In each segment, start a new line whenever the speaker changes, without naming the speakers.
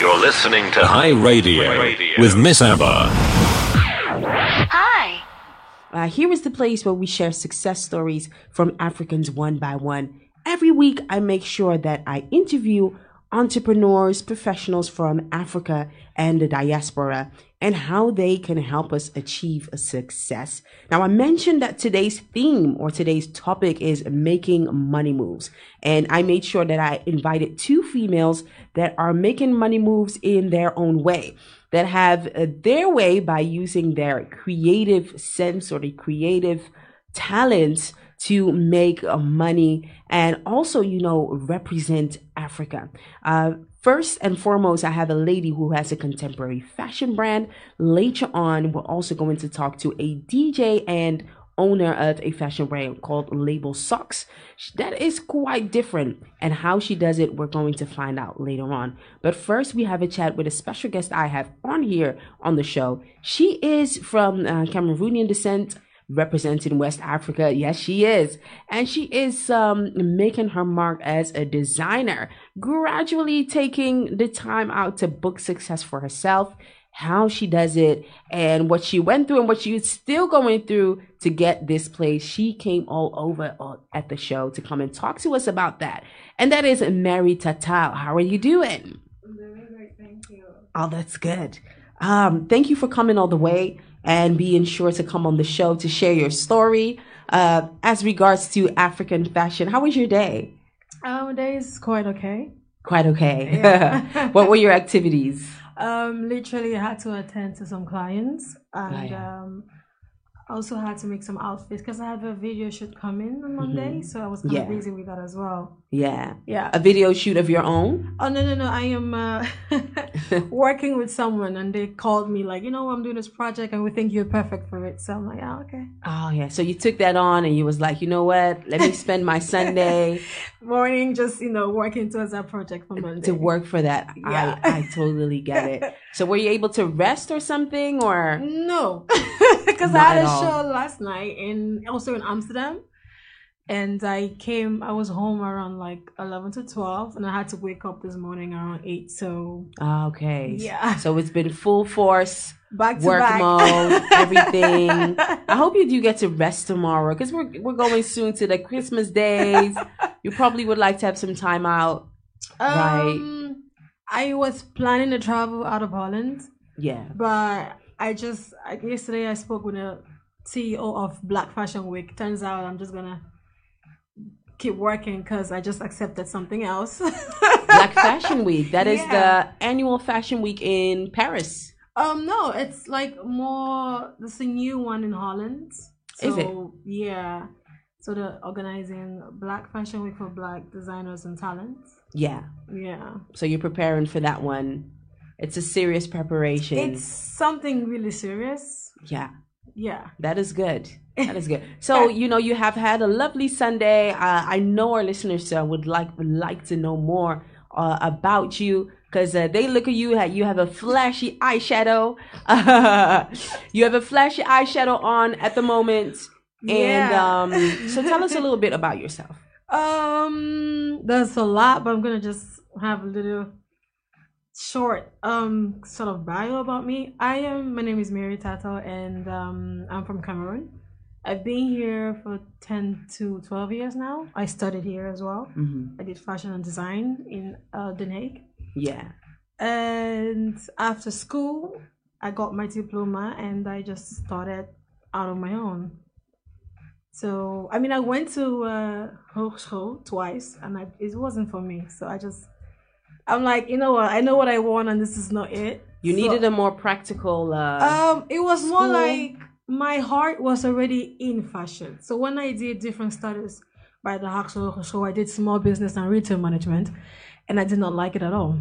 You're listening to High Radio, with Miss Abba.
Hi.
Uh, here is the place where we share success stories from Africans one by one. Every week, I make sure that I interview entrepreneurs, professionals from Africa and the diaspora, and how they can help us achieve success. Now, I mentioned that today's theme or today's topic is making money moves. And I made sure that I invited two females that are making money moves in their own way, that have uh, their way by using their creative sense or the creative talents to make uh, money and also, you know, represent Africa. Uh, first and foremost, I have a lady who has a contemporary fashion brand. Later on, we're also going to talk to a DJ and owner of a fashion brand called Label Socks. That is quite different. And how she does it, we're going to find out later on. But first, we have a chat with a special guest I have on here on the show. She is from uh, Cameroonian descent representing West Africa. Yes, she is. And she is um, making her mark as a designer, gradually taking the time out to book success for herself, how she does it, and what she went through and what she's still going through to get this place. She came all over at the show to come and talk to us about that. And that is Mary Tataw. How are you doing?
Very great, thank you.
Oh, that's good. Um, thank you for coming all the way and being sure to come on the show to share your story. Uh, as regards to African fashion, how was your day?
Um, day is quite okay.
Quite okay.
Yeah.
what were your activities?
Um, literally, I had to attend to some clients, and
Oh, yeah.
um, I also had to make some outfits because I have a video shoot coming on Monday, so I was kind
Mm-hmm. Yeah.
of busy with that as well.
Yeah.
Yeah.
A video shoot of your own?
Oh no no no! I am uh, working with someone, and they called me like, you know, I'm doing this project, and we think you're perfect for it. So I'm like, oh, okay.
Oh, yeah. So you took that on and you was like, you know what? Let me spend my Sunday
Morning, just you know, working towards that project for Monday.
to work for that.
Yeah.
I, I totally get it. So were you able to rest or something or?
No, because I had a show last night in also in Amsterdam, and I came. I was home around like eleven to twelve, and I had to wake up this morning around eight. So
Ah, Okay.
Yeah.
So it's been full force.
back to
work
back.
mode, everything. I hope you do get to rest tomorrow because we're we're going soon to the Christmas days. You probably would like to have some time out. Right.
Um, I was planning to travel out of Holland,
Yeah.
but I just yesterday I spoke with a CEO of Black Fashion Week. Turns out I'm just gonna keep working because I just accepted something else.
Black Fashion Week. That is
Yeah.
the annual fashion week in Paris.
Um, no, it's like more. There's a new one in Holland. So,
Is it?
Yeah. So they're organizing Black Fashion Week for Black designers and talents.
Yeah.
Yeah.
So you're preparing for that one. It's a serious preparation.
It's something really serious.
yeah.
Yeah.
That is good. That is good. So you know you have had a lovely Sunday. Uh, I know our listeners uh, would like would like to know more uh, about you because uh, they look at you. You have a flashy eyeshadow. you have a flashy eyeshadow on at the moment. And
Yeah.
um, so tell us a little bit about yourself.
Um, there's a lot, but I'm gonna just have a little short um sort of bio about me. I am. My name is Mary Tataw, and um, I'm from Cameroon. I've been here for ten to twelve years now. I studied here as well. I did fashion and design in uh, Den Haag,
Yeah.
and after school, I got my diploma, and I just started out on my own. So I mean, I went to uh, hogeschool twice, and I, it wasn't for me. So I just, I'm like, you know what? I know what I want, and this is not it.
You
So-
needed a more practical. Uh,
Um, it was more like my heart was already in fashion. So when I did different studies by the Haagse Hogeschool, I did small business and retail management, and I did not like it at all.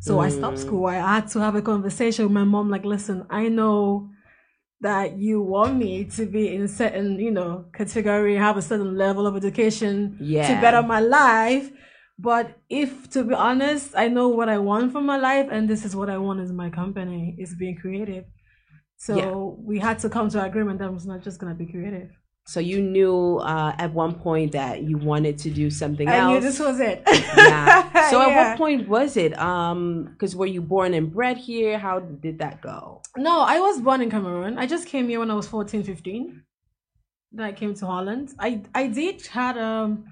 So I stopped school. I had to have a conversation with my mom. Like, listen, I know that you want me to be in a certain, you know, category, have a certain level of education
Yeah.
to better my life. But if, to be honest, I know what I want for my life, and this is what I want as my company is being creative. So
Yeah.
we had to come to agreement that I was not just gonna be creative.
So you knew uh, at one point that you wanted to do something
I knew
else.
this was it.
yeah. So at what point was it? Um, because were you born and bred here? How did that go?
No, I was born in Cameroon. I just came here when I was 14, 15. Then I came to Holland. I I did had um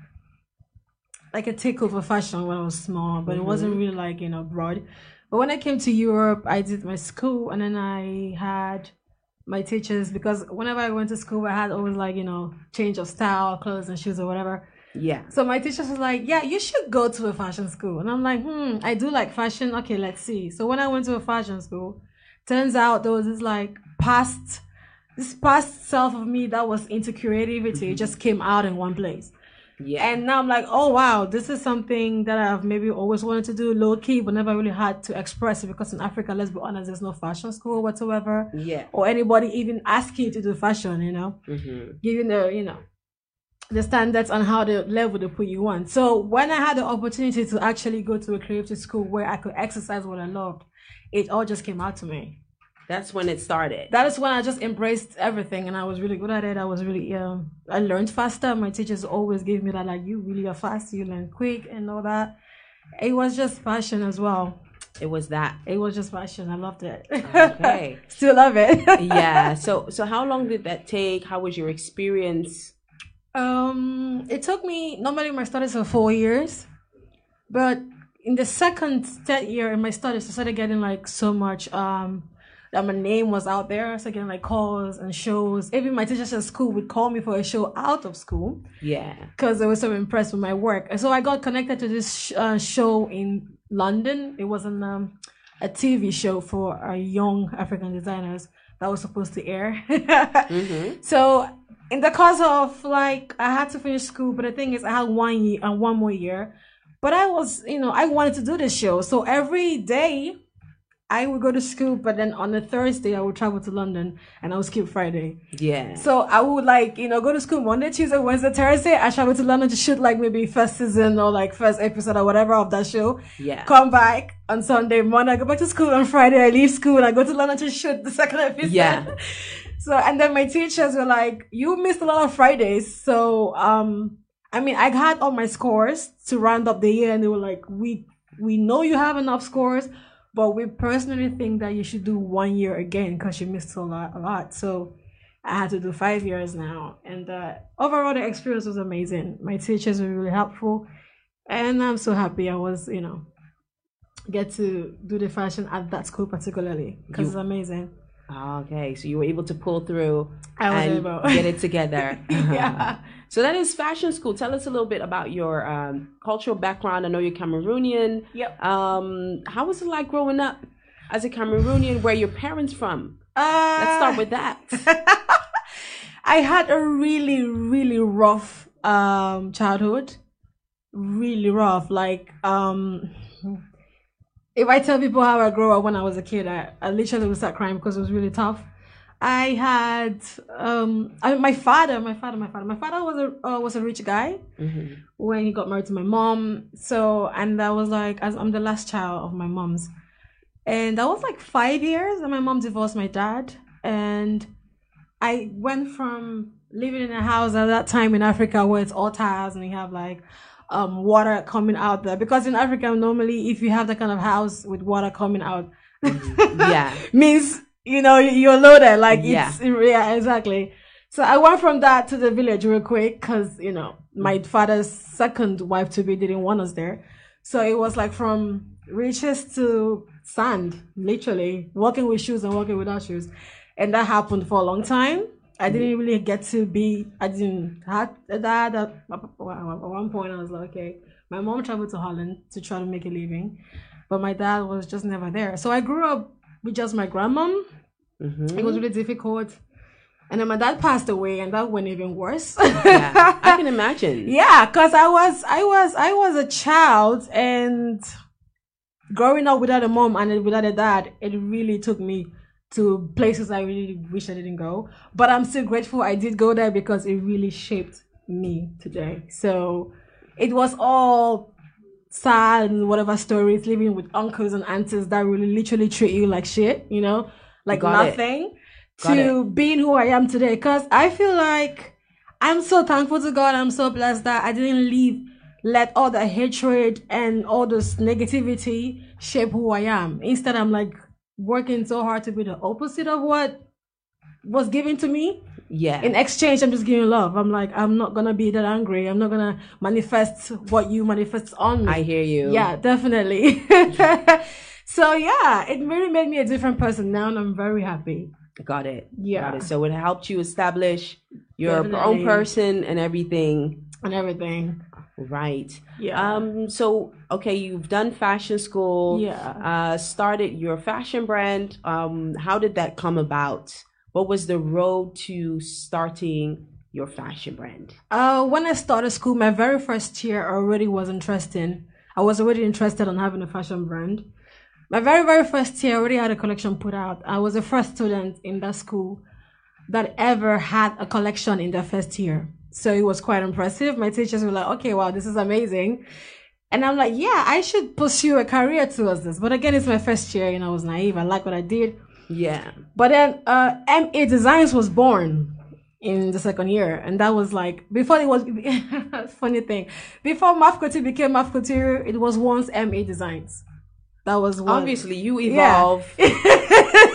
like a takeover fashion when I was small, but it wasn't really like, you know, broad. But when I came to Europe, I did my school and then I had my teachers because whenever I went to school I had always like, you know, change of style, clothes and shoes or whatever.
Yeah.
So my teachers was like, "Yeah, you should go to a fashion school." And I'm like, "Hmm, I do like fashion. Okay, let's see." So when I went to a fashion school, turns out there was this like past, this past self of me that was into creativity just came out in one place.
Yeah.
And now I'm like, oh wow, this is something that I've maybe always wanted to do low key, but never really had to express it because in Africa, let's be honest, there's no fashion school whatsoever,
yeah.
or anybody even ask you to do fashion, you know
hmm
giving the you know the standards on how the level they put you on. So when I had the opportunity to actually go to a creative school where I could exercise what I loved, it all just came out to me.
That's when it started.
That is when I just embraced everything and I was really good at it. I was really um I learned faster. My teachers always gave me that like you really are fast, you learn quick and all that. It was just passion as well.
It was that.
It was just passion. I loved it.
Okay.
Still love it.
yeah. So so how long did that take? How was your experience?
Um, it took me normally my studies are four years, but in the second third year in my studies, I started getting like so much um that my name was out there. So getting like calls and shows. Even my teachers at school would call me for a show out of school
Yeah.
because they were so impressed with my work. And so I got connected to this sh- uh, show in London. It was an, um, a TV show for uh, young African designers that was supposed to air. So in the course of like I had to finish school, but the thing is I had one year and one more year. But I was, you know, I wanted to do this show. So every day I would go to school, but then on a Thursday I would travel to London and I would skip Friday.
Yeah.
So I would like, you know, go to school Monday, Tuesday, Wednesday, Thursday. I travel to London to shoot like maybe first season or like first episode or whatever of that show.
Yeah.
Come back on Sunday morning. I go back to school on Friday. I leave school and I go to London to shoot the second episode.
Yeah.
So and then my teachers were like, "You missed a lot of Fridays." So um, I mean, I had all my scores to round up the year, and they were like, "We we know you have enough scores." But we personally think that you should do one year again because you missed a lot, a lot. So I had to do five years now, and uh, overall the experience was amazing. My teachers were really helpful, and I'm so happy I was, you know, get to do the fashion at that school particularly because it's amazing.
Okay, so you were able to pull through and get it together.
Yeah.
So that is fashion school. Tell us a little bit about your um, cultural background. I know you're Cameroonian.
Yep.
Um, how was it like growing up as a Cameroonian? Where are your parents from?
Uh,
Let's start with that.
I had a really, really rough um childhood. Really rough. Like um if I tell people how I grew up when I was a kid, I, I literally would start crying because it was really tough. I had um I, my father, my father, my father, my father was a uh, was a rich guy when he got married to my mom. So and I was like, I'm the last child of my mom's, and that was like five years. And my mom divorced my dad, and I went from living in a house at that time in Africa where it's all tiles and you have like um water coming out there. Because in Africa normally if you have that kind of house with water coming out
yeah.
means you know you're loaded. Like
Yeah.
it's yeah exactly. So i went from that to the village real quick because you know my father's second wife to be didn't want us there. So it was like from riches to sand literally walking with shoes and walking without shoes. And that happened for a long time i didn't really get to be i didn't have a dad at, at one point i was like okay my mom traveled to holland to try to make a living but my dad was just never there so i grew up with just my grandmom. Mm-hmm. It was really difficult. And then my dad passed away, and that went even worse.
yeah. I can imagine.
yeah, because I was, I was, I was a child, and growing up without a mom and without a dad, it really took me to places I really wish I didn't go. But I'm still grateful I did go there because it really shaped me today. So it was all sad and whatever stories, living with uncles and aunties that really literally treat you like shit, you know, like
Got
nothing, to being who I am today. Because I feel like I'm so thankful to God. I'm so blessed that I didn't leave, let all the hatred and all this negativity shape who I am. Instead, I'm like working so hard to be the opposite of what was given to me.
Yeah.
In exchange, I'm just giving love. I'm like, I'm not gonna be that angry. I'm not gonna manifest what you manifest on me.
I hear you.
Yeah, definitely. so yeah, it really made me a different person now, and I'm very happy.
Got it.
Yeah.
Got it. So it helped you establish your
Definitely.
own person and everything.
And everything.
Right.
Yeah.
Um. So okay, you've done fashion school.
Yeah.
Uh, started your fashion brand. Um. How did that come about? What was the road to starting your fashion brand?
Uh, when I started school, my very first year, already was interested. I was already interested in having a fashion brand. My very, very first year, I already had a collection put out. I was the first student in that school that ever had a collection in their first year. So it was quite impressive. My teachers were like, okay, wow, this is amazing. And I'm like, yeah, I should pursue a career towards this. But again, it's my first year and I was naive. I like what I did.
Yeah.
But then uh, MA Designs was born in the second year, and that was like before it was funny thing. Before Maf Couture became Maf Couture, it was once MA Designs. That was one.
Obviously, you evolve. Keeps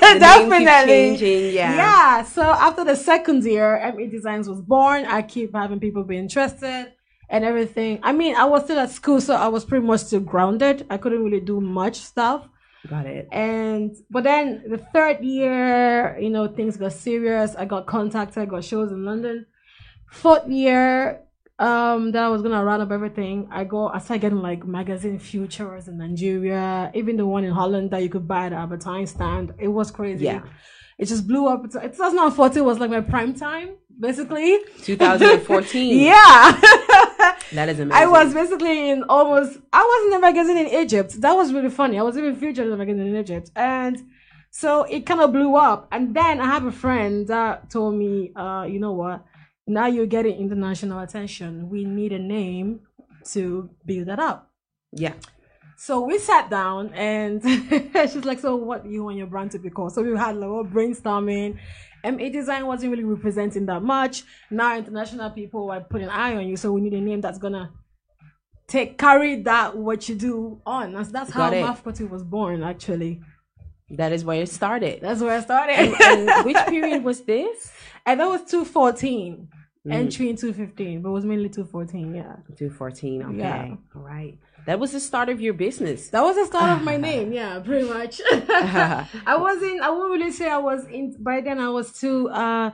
Definitely.
changing, yeah.
Yeah. So after the second year, MA Designs was born. I keep having people be interested and everything. I mean, I was still at school, so I was pretty much still grounded. I couldn't really do much stuff.
Got it.
And but then the third year, you know, things got serious. I got contacted, I got shows in London. Fourth year, um, that I was gonna round up everything. I go, I started getting like magazine futures in Nigeria, even the one in Holland that you could buy at the Albertine stand. It was crazy.
Yeah.
It just blew up. It's- 2014 was like my prime time, basically.
2014.
yeah.
That is amazing.
I was basically in almost. I was in a magazine in Egypt. That was really funny. I was even featured in a magazine in Egypt, and so it kind of blew up. And then I have a friend that told me, uh, you know what? Now you're getting international attention. We need a name to build that up.
Yeah.
So we sat down and she's like, So what do you want your brand to be called? So we had a little brainstorming. MA design wasn't really representing that much. Now international people are putting an eye on you, so we need a name that's gonna take carry that what you do on. That's that's how
it.
MAF Couture was born actually.
That is where it started.
That's where I started.
and which period was this?
and that was 214.
Mm.
Entry in 215, but it was mainly 214, yeah.
214. Okay.
Yeah.
All right. That was the start of your business.
That was the start of my name, yeah, pretty much. I wasn't. I wouldn't really say I was in. By then, I was too uh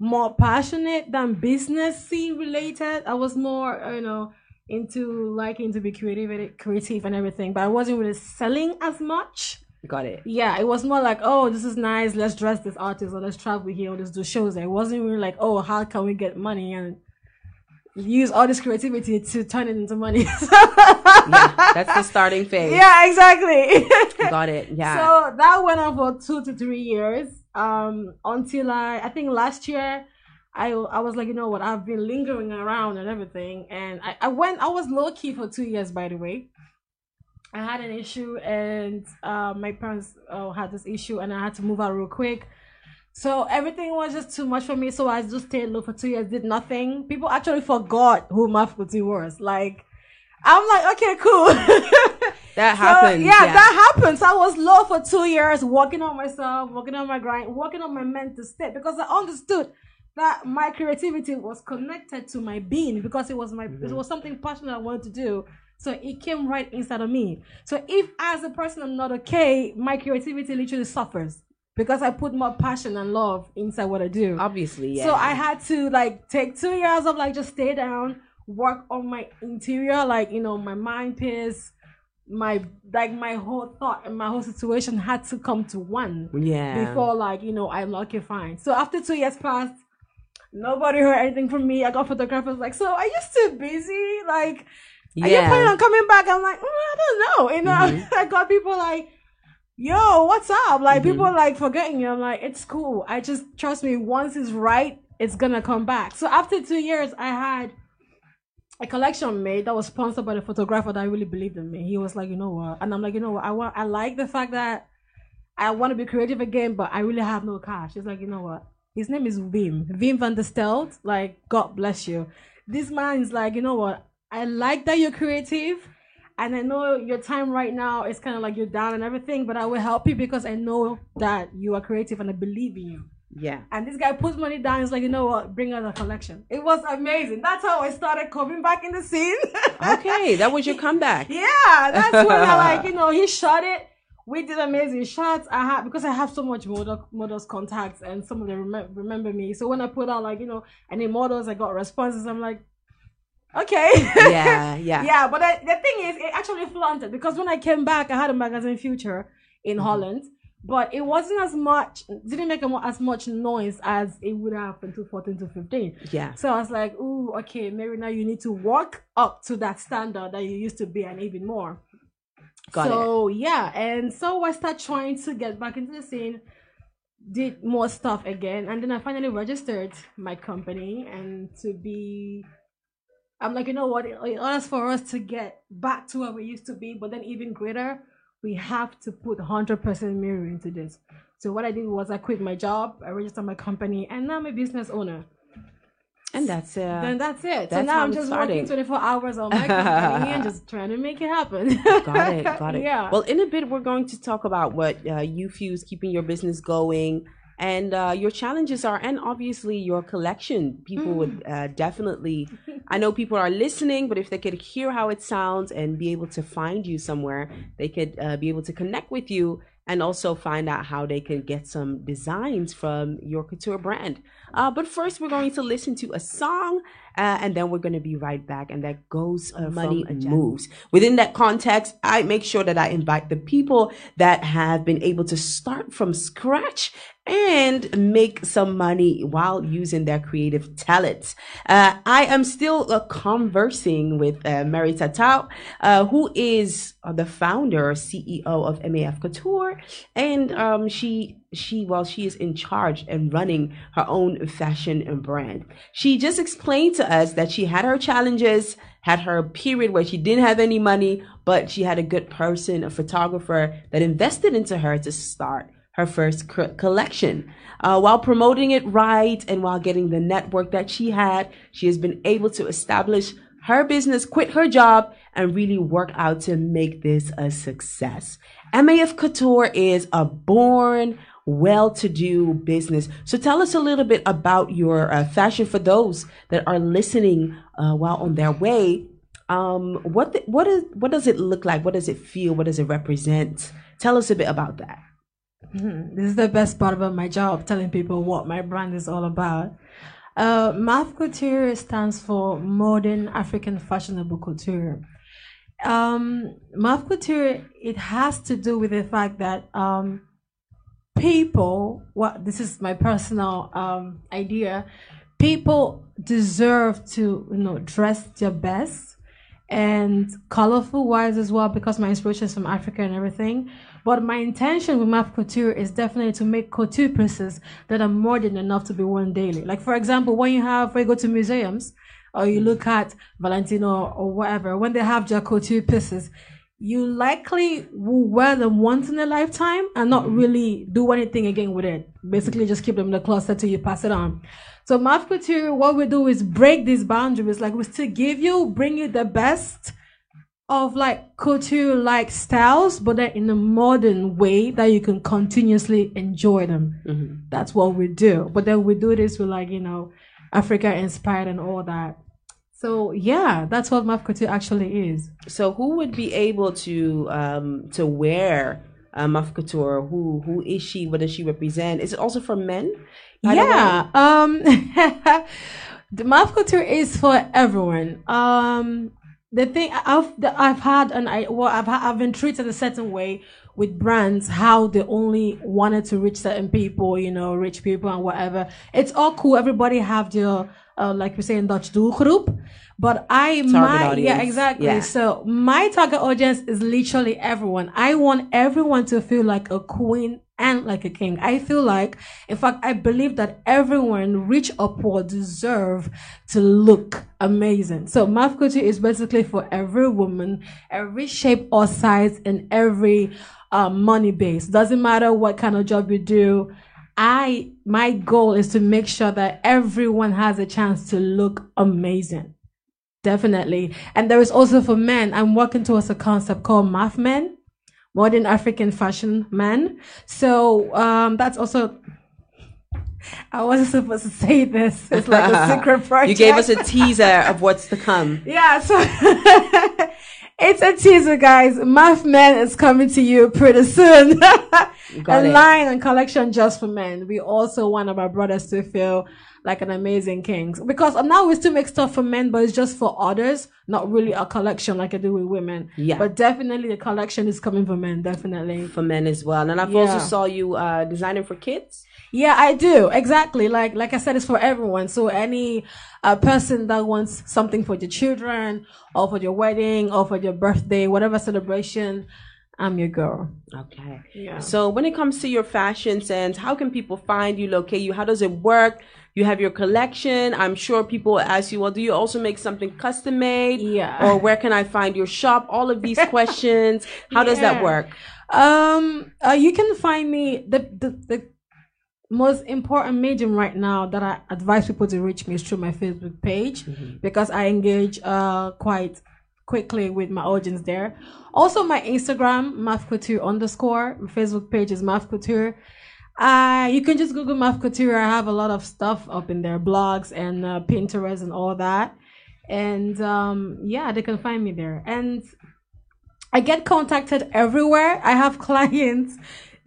more passionate than businessy related. I was more, uh, you know, into liking to be creative, creative and everything. But I wasn't really selling as much.
Got it.
Yeah, it was more like, oh, this is nice. Let's dress this artist, or let's travel here, or let's do shows. It wasn't really like, oh, how can we get money and use all this creativity to turn it into money.
Yeah, that's the starting phase.
yeah, exactly.
Got it. Yeah.
So that went on for two to three years. Um, until I, I think last year, I, I was like, you know what, I've been lingering around and everything, and I, I went, I was low key for two years, by the way. I had an issue, and uh, my parents uh, had this issue, and I had to move out real quick. So everything was just too much for me. So I just stayed low for two years, did nothing. People actually forgot who MAF Couture was. Like, I'm like, okay, cool.
that
So,
happens.
yeah, that happens. I was low for two years, working on myself, working on my grind, working on my mental state because I understood that my creativity was connected to my being because it was my it mm-hmm. was something passionate I wanted to do. So it came right inside of me. So if as a person I'm not okay, my creativity literally suffers because I put more passion and love inside what I do.
Obviously, yeah.
So I had to like take two years of like just stay down, work on my interior, like you know, my mind peace, my like my whole thought and my whole situation had to come to one
yeah.
before like you know I lock it fine. So after two years passed, nobody heard anything from me. I got photographers like, so are you still busy? Like, are you planning on coming back? I'm like, mm, I don't know. You know,
Mm-hmm.
I got people like, yo, what's up? Like people mm-hmm. like forgetting you. I'm like, it's cool. I just trust me. Once it's right, it's gonna come back. So after two years, I had a collection made that was sponsored by the photographer that really believed in me. He was like, you know what? And I'm like, you know what? I want. I like the fact that I want to be creative again, but I really have no cash. He's like, you know what? His name is Wim. Wim van der Stelt. Like, God bless you. This man is like, you know what? I like that you're creative. And I know your time right now is kind of like you're down and everything, but I will help you because I know that you are creative and I believe in you.
Yeah.
And this guy puts money down. He's like, you know what? Bring out a collection. It was amazing. That's how I started coming back in the scene.
Okay, that was your comeback.
yeah, that's when I like, you know, he shot it. We did amazing shots. I had because I have so much model models contacts and some of them remember, remember me. So when I put out like you know any models, I got responses. I'm like, okay,
Yeah, yeah.
yeah. But the, the thing is, it actually flaunted because when I came back, I had a magazine Future in
Mm-hmm.
Holland, but it wasn't as much, didn't make as much noise as it would have in 2014 to 15.
Yeah.
So I was like, ooh, okay, maybe now you need to walk up to that standard that you used to be and even more.
Got it.
so yeah, and so I started trying to get back into the scene, did more stuff again, and then I finally registered my company and to be. I'm like, you know what? In order for us to get back to where we used to be, but then even greater, we have to put 100% mirror into this. So what I did was I quit my job, I registered my company, and now I'm a business owner.
And that's uh
Then that's it. so now I'm just working 24 hours on my company and just trying to make it happen.
got it, got it.
Yeah.
Well, in a bit, we're going to talk about what uh, you fuse keeping your business going and uh, your challenges are, and obviously your collection. People would
Mm.
uh, definitely. I know people are listening, but if they could hear how it sounds and be able to find you somewhere, they could uh, be able to connect with you and also find out how they could get some designs from your couture brand. Uh, but first, we're going to listen to a song, uh, and then we're going to be right back. And that goes uh, money moves. Within that context, I make sure that I invite the people that have been able to start from scratch and make some money while using their creative talents. Uh, I am still uh, conversing with uh, Mary Tataw, uh, who is uh, the founder, CEO of MAF Couture, and um, she she well she is in charge and running her own fashion and brand. She just explained to us that she had her challenges, had her period where she didn't have any money, but she had a good person, a photographer that invested into her to start her first co- collection. Uh, while promoting it right and while getting the network that she had, she has been able to establish her business, quit her job, and really work out to make this a success. MAF Couture is a born, well to do business. So tell us a little bit about your uh, fashion for those that are listening uh, while on their way. Um, what, the, what, is, what does it look like? What does it feel? What does it represent? Tell us a bit about that.
This is the best part about my job, telling people what my brand is all about. Uh, MAF Couture stands for Modern African Fashionable Couture. Um, MAF Couture, it has to do with the fact that um, people, what this is my personal um, idea, people deserve to you know dress their best and colorful wise as well because my inspiration is from Africa and everything. But my intention with MAF Couture is definitely to make couture pieces that are more than enough to be worn daily. Like for example, when you have when you go to museums or you look at Valentino or whatever, when they have their couture pieces, you likely will wear them once in a lifetime and not mm-hmm. really do anything again with it. Basically, just keep them in the closet till you pass it on. So, MAF Couture, what we do is break these boundaries. Like, we still give you, bring you the best of like couture like styles, but then in a modern way that you can continuously enjoy them. Mm-hmm. That's what we do. But then we do this with like, you know, Africa inspired and all that. So yeah, that's what MAF Couture actually is.
So who would be able to um, to wear uh, Maf Couture? Who who is she? What does she represent? Is it also for men? I don't
yeah. Um the MAF Couture is for everyone. Um the thing I've the, I've had and I well I've I've been treated a certain way with brands how they only wanted to reach certain people, you know, rich people and whatever. It's all cool. Everybody have their uh, like we say in Dutch doelgroep. But I my yeah exactly.
Yeah.
So my target audience is literally everyone. I want everyone to feel like a queen and like a king. I feel like, in fact, I believe that everyone, rich or poor, deserve to look amazing. So MAF Couture is basically for every woman, every shape or size, and every um, money base. Doesn't matter what kind of job you do. I my goal is to make sure that everyone has a chance to look amazing. Definitely. And there is also for men, I'm working towards a concept called MAF Men, Modern African Fashion Men. So um, that's also I wasn't supposed to say this. It's like a secret project.
you gave us a teaser of what's to come.
Yeah, so it's a teaser, guys. MAF Men is coming to you pretty soon. a
it.
line and collection just for men. We also want our brothers to feel like an amazing kings because now we still make stuff for men, but it's just for others, not really a collection like I do with women.
Yeah.
but definitely a collection is coming for men. Definitely.
For men as well. And I've also saw you uh, designing for kids.
Yeah, I do. Exactly. Like like I said, it's for everyone. So any uh, person that wants something for your children or for your wedding or for your birthday, whatever celebration, I'm your girl.
Okay.
Yeah.
So when it comes to your fashion sense, how can people find you, locate you? How does it work? You have your collection. I'm sure people ask you, well, do you also make something custom made?
Yeah.
Or where can I find your shop? All of these questions. How does that work?
Um, uh, you can find me the, the the most important medium right now that I advise people to reach me is through my Facebook page because I engage uh quite quickly with my audience there. Also, my Instagram MAF Couture underscore my Facebook page is MAF Couture. Uh, you can just Google MAF Couture. I have a lot of stuff up in there, blogs and uh, Pinterest and all that. And um, yeah, they can find me there. And I get contacted everywhere. I have clients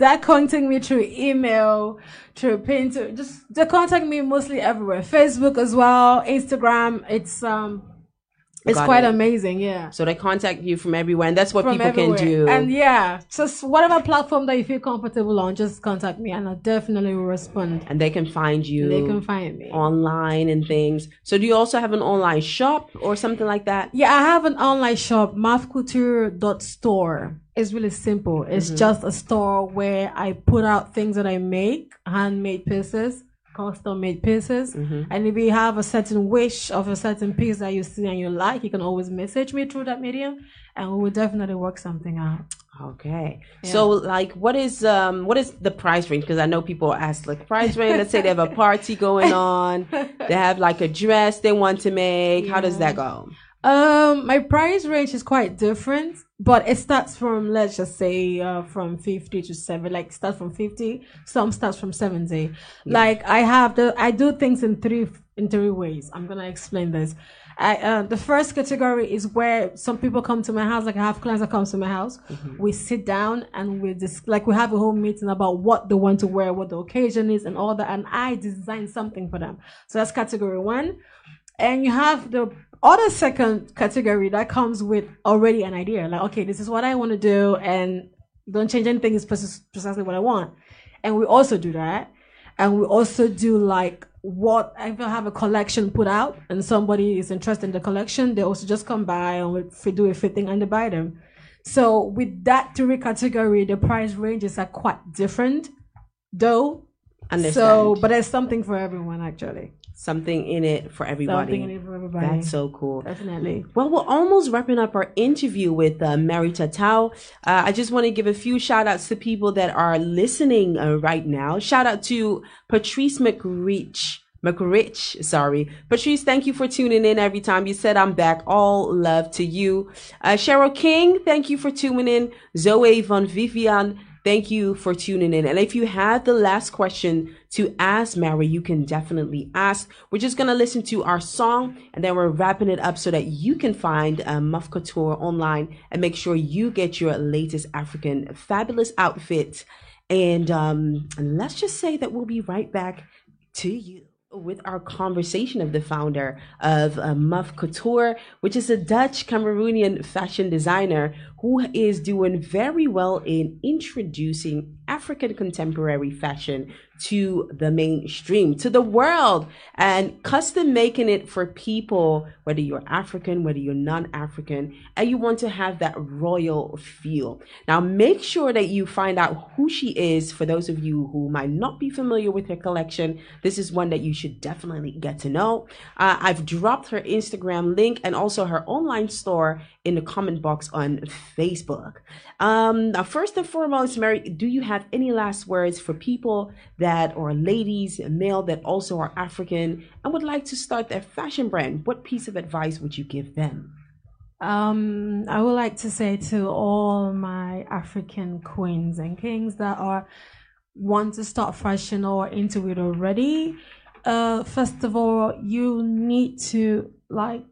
that contacting me through email, through Pinterest. Just they contact me mostly everywhere. Facebook as well, Instagram. It's um, it's
Got
quite
it.
amazing. Yeah.
So they contact you from everywhere, and that's what
From
people
everywhere.
can do.
And yeah, just whatever platform that you feel comfortable on, just contact me and I definitely will respond.
And they can find you
They can find me.
online and things. So do you also have an online shop or something like that?
Yeah, I have an online shop, mafcouture.store. It's really simple. It's
Mm-hmm.
just a store where I put out things that I make, handmade pieces, custom made pieces.
Mm-hmm.
And if you have a certain wish of a certain piece that you see and you like, you can always message me through that medium and we will definitely work something out.
Okay. So like what is um what is the price range? Because I know people ask like price range. Let's say they have a party going on. They have like a dress they want to make. How does that go?
Um, my price range is quite different, but it starts from let's just say uh, from fifty to seven. Like start from fifty, some starts from seventy. Like I have the I do things in three in three ways. I'm gonna explain this. I uh, the first category is where some people come to my house. Like I have clients that come to my house. We sit down and we just like we have a whole meeting about what they want to wear, what the occasion is, and all that. And I design something for them. So that's category one and you have the other second category that comes with already an idea. Like okay this is what i want to do and don't change anything it's precisely what i want. And we also do that. And we also do like what if i have a collection put out and somebody is interested in the collection they also just come by and we do a fitting and they buy them. So with that three category the price ranges are quite different though.
Understand.
so but there's something for everyone actually
something in it for everybody.
something in it for everybody
That's so cool.
Definitely.
Well, we're almost wrapping up our interview with uh, Mary Tataw. Uh, I just want to give a few shout outs to people that are listening uh, right now. Shout out to Patrice McRich. McRich, sorry. Patrice, thank you for tuning in every time. You said I'm back. All love to you. Uh, Cheryl King, thank you for tuning in. Zoe Von Vivian, thank you for tuning in. And if you have the last question to ask Mary, you can definitely ask. We're just going to listen to our song and then we're wrapping it up so that you can find uh, MAF Couture online and make sure you get your latest African fabulous outfit. And um, let's just say that we'll be right back to you with our conversation of the founder of uh, MAF Couture, which is a Dutch Cameroonian fashion designer who is doing very well in introducing African contemporary fashion to the mainstream, to the world, and custom making it for people, whether you're African, whether you're non African, and you want to have that royal feel. Now, make sure that you find out who she is for those of you who might not be familiar with her collection. This is one that you should definitely get to know. Uh, I've dropped her Instagram link and also her online store in the comment box on Facebook. Um, now, first and foremost, Mary, do you have any last words for people that or ladies, male that also are African and would like to start their fashion brand, what piece of advice would you give them?
Um, I would like to say to all my African queens and kings that are want to start fashion or into it already. Uh, first of all, you need to like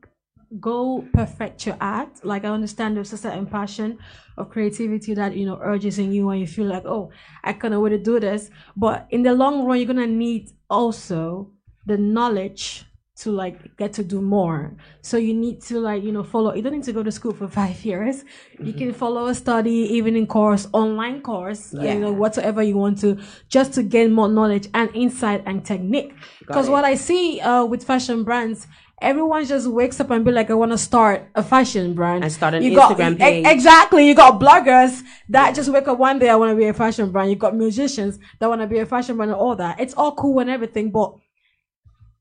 go perfect your art. Like I understand there's a certain passion of creativity that you know urges in you and you feel like, oh, I can't wait to do this. But in the long run, you're gonna need also the knowledge to like get to do more. So you need to like, you know, follow you don't need to go to school for five years. Mm-hmm. You can follow a study, evening course, online course, yeah. you know, whatever you want to, just to gain more knowledge and insight and technique. Because what I see uh, with fashion brands, everyone just wakes up and be like, I want to start a fashion brand.
And start an you Instagram got, page.
exactly. You got bloggers that just wake up one day, I want to be a fashion brand. You got musicians that want to be a fashion brand and all that. It's all cool and everything, but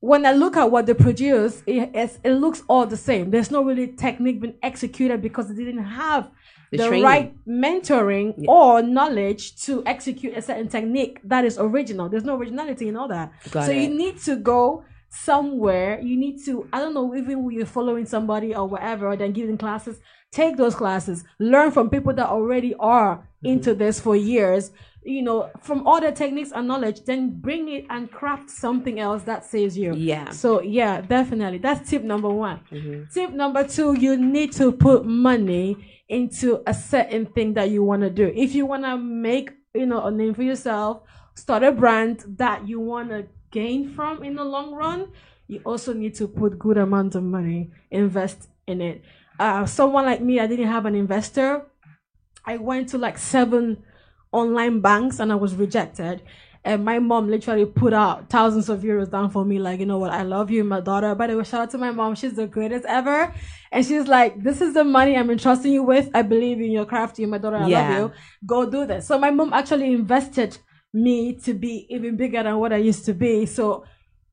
when I look at what they produce, it, it looks all the same. There's no really technique being executed because they didn't have the, the right mentoring yeah. or knowledge to execute a certain technique that is original. There's no originality in all that. Got so it. you need to go somewhere. You need to, I don't know, even when you're following somebody or whatever, or then giving classes, take those classes, learn from people that already are mm-hmm. into this for years you know, from all the techniques and knowledge, then bring it and craft something else that saves you.
Yeah.
So yeah, definitely. That's tip number one. Mm-hmm. Tip number two, you need to put money into a certain thing that you want to do. If you want to make, you know, a name for yourself, start a brand that you want to gain from in the long run, you also need to put good amount of money, invest in it. Uh, someone like me, I didn't have an investor. I went to like seven online banks and I was rejected. And my mom literally put out thousands of euros down for me, like, you know what, I love you, my daughter. By the way, shout out to my mom. She's the greatest ever. And she's like, this is the money I'm entrusting you with. I believe in your craft, you, my daughter. I yeah. love you. Go do this. So my mom actually invested me to be even bigger than what I used to be. So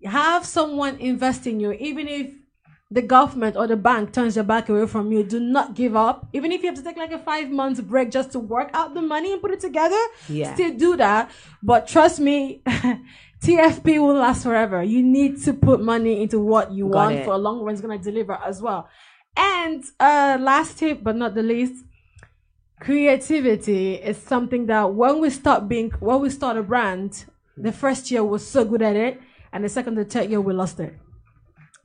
have someone invest in you, even if the government or the bank turns their back away from you, do not give up. Even if you have to take like a five months break just to work out the money and put it together, yeah. still do that. But trust me, TFP will last forever. You need to put money into what you Got want it. for a long run. It's going to deliver as well. And uh, last tip, but not the least, creativity is something that when we start being, when we start a brand, the first year was so good at it, and the second, the third year we lost it.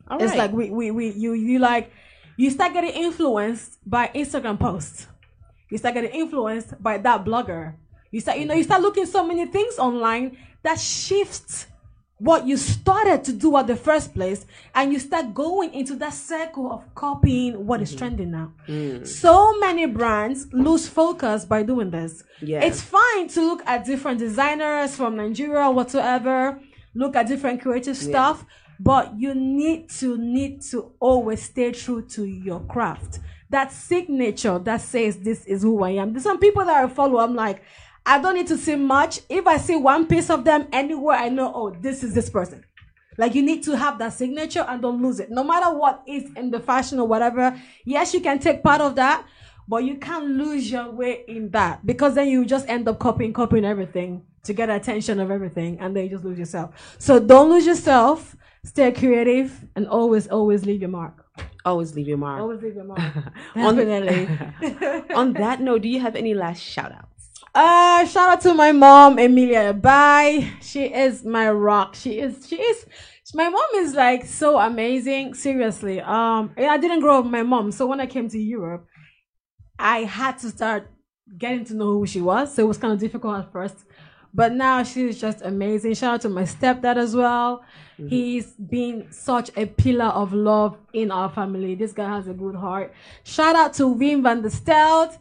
All it's right. like we, we, we you you like you start getting influenced by Instagram posts. You start getting influenced by that blogger. You start, you know, you start looking so many things online that shifts what you started to do at the first place, and you start going into that circle of copying what mm-hmm. is trending now. Mm. So many brands lose focus by doing this. Yeah. It's fine to look at different designers from Nigeria, whatsoever, look at different creative yeah. stuff, but you need to need to always stay true to your craft that signature that says this is who i am there's some people that i follow i'm like i don't need to see much if i see one piece of them anywhere i know oh this is this person like you need to have that signature and don't lose it no matter what is in the fashion or whatever yes you can take part of that but you can't lose your way in that because then you just end up copying copying everything to get attention of everything and then you just lose yourself so don't lose yourself stay creative, and always, always leave your mark.
Always leave your mark.
Always leave your mark. Definitely.
on, on that note, do you have any last shout outs?
Uh, shout out to my mom, Emilia Bye. She is my rock. She is, she is, my mom is like so amazing. Seriously. Um, I didn't grow up with my mom. So when I came to Europe, I had to start getting to know who she was. So it was kind of difficult at first. But now she's just amazing. Shout out to my stepdad as well. Mm-hmm. He's been such a pillar of love in our family. This guy has a good heart. Shout out to Wim van der Stelt.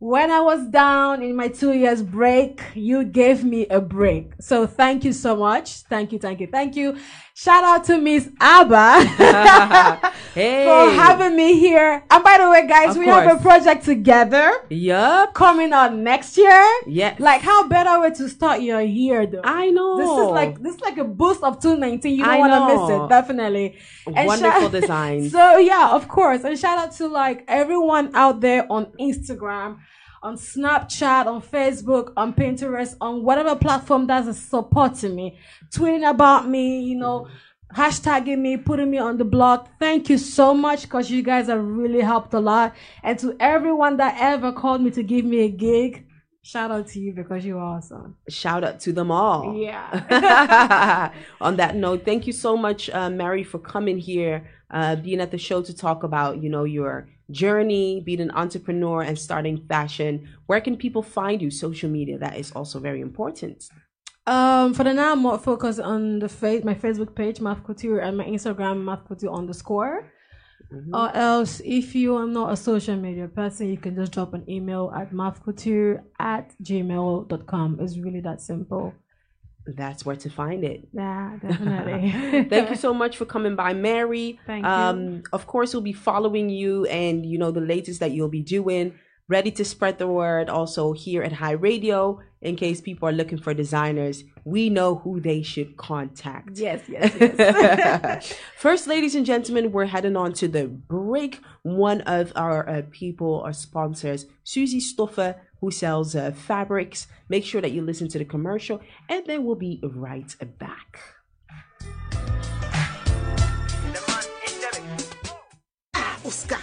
When I was down in my two years break, you gave me a break. So thank you so much. Thank you, thank you, thank you. Shout out to Miss Abba hey. for having me here. And by the way, guys, of we course. have a project together.
Yup.
Coming on next year.
Yeah.
Like how better way to start your year though.
I know.
This is like this is like a boost of 219. You don't want to miss it. Definitely.
And Wonderful sh- design.
So yeah, of course. And shout out to like everyone out there on Instagram on Snapchat, on Facebook, on Pinterest, on whatever platform that's supporting me, tweeting about me, you know, hashtagging me, putting me on the blog. Thank you so much because you guys have really helped a lot. And to everyone that ever called me to give me a gig, shout out to you because you're awesome.
Shout out to them all.
Yeah.
On that note, thank you so much, uh, Mary, for coming here, uh, being at the show to talk about, you know, your journey, being an entrepreneur and starting fashion. Where can people find you? Social media, that is also very important.
Um, for the now, I'm more focused on the face, my Facebook page, MAF Couture, and my Instagram, MAF Couture underscore. Or else, if you are not a social media person, you can just drop an email at mafcouture at gmail.com. It's really that simple.
That's where to find it.
Yeah, definitely.
Thank you so much for coming by, Mary.
Thank you.
Um, of course, we'll be following you and you know the latest that you'll be doing. Ready to spread the word also here at High Radio in case people are looking for designers. We know who they should contact.
yes, yes, yes.
First, ladies and gentlemen, we're heading on to the break. One of our uh, people, our sponsors, Susie Stoffer, who sells uh, fabrics. Make sure that you listen to the commercial, and then we'll be right back.
Ah, Oscar,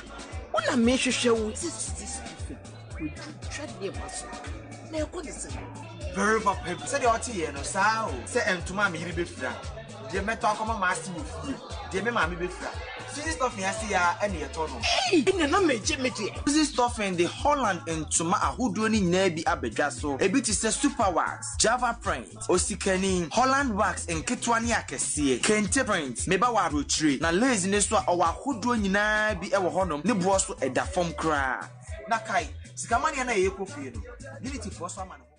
wona mehwehwɛ wo sisi stephen wɔtwitwa nneɛma so na ɛkɔ ne sɛ
very papa bi sɛdeɛ ɔte yɛ no saa o sɛ ntoma a meyere bɛfira deɛ mɛtɔ akɔma maase wɔ susi stuffing ase yɛ a ɛne yɛtɔ no
ɛnna na megye me deɛ
susi stuffing de holland ntoma ahodoɔ no nyinaa bi abɛdwa so. Ebi te sɛ super wax java print osikani holland wax nketewa ne akɛseɛ. Kente print meba wɔ aburokyire. Na lace ne so a ɔwɔ ahodoɔ nyinaa bi wɔ hɔnom. Ne boɔ so ɛda fam koraa. Na kae sikamanneɛ no a yɛyɛ kɔ fie no unity foɔ so ama ne ho